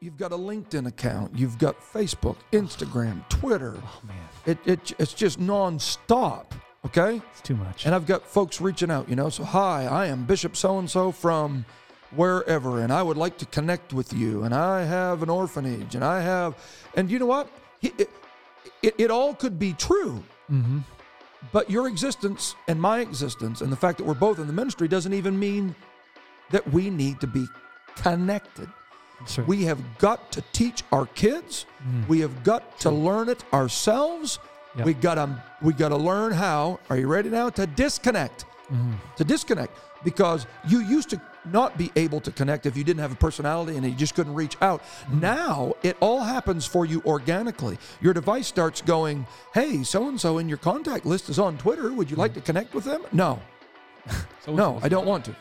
You've got a LinkedIn account. You've got Facebook, Instagram, Twitter. Oh man, It, it it's just nonstop. Okay. it's too much. And I've got folks reaching out, you know. So, hi, I am Bishop so and so from wherever, and I would like to connect with you. And I have an orphanage, and I have, and you know what? It, it, it, all could be true, mm-hmm. but your existence and my existence, and the fact that we're both in the ministry, doesn't even mean that we need to be connected. We have got to teach our kids. Mm. We have got to learn it ourselves. Yep. We got to we got to learn how. Are you ready now to disconnect? Mhm. To disconnect because you used to not be able to connect if you didn't have a personality and you just couldn't reach out. Now it all happens for you organically. Your device starts going, "Hey, so and so in your contact list is on Twitter. Would you like to connect with them?" No. No, I don't want to.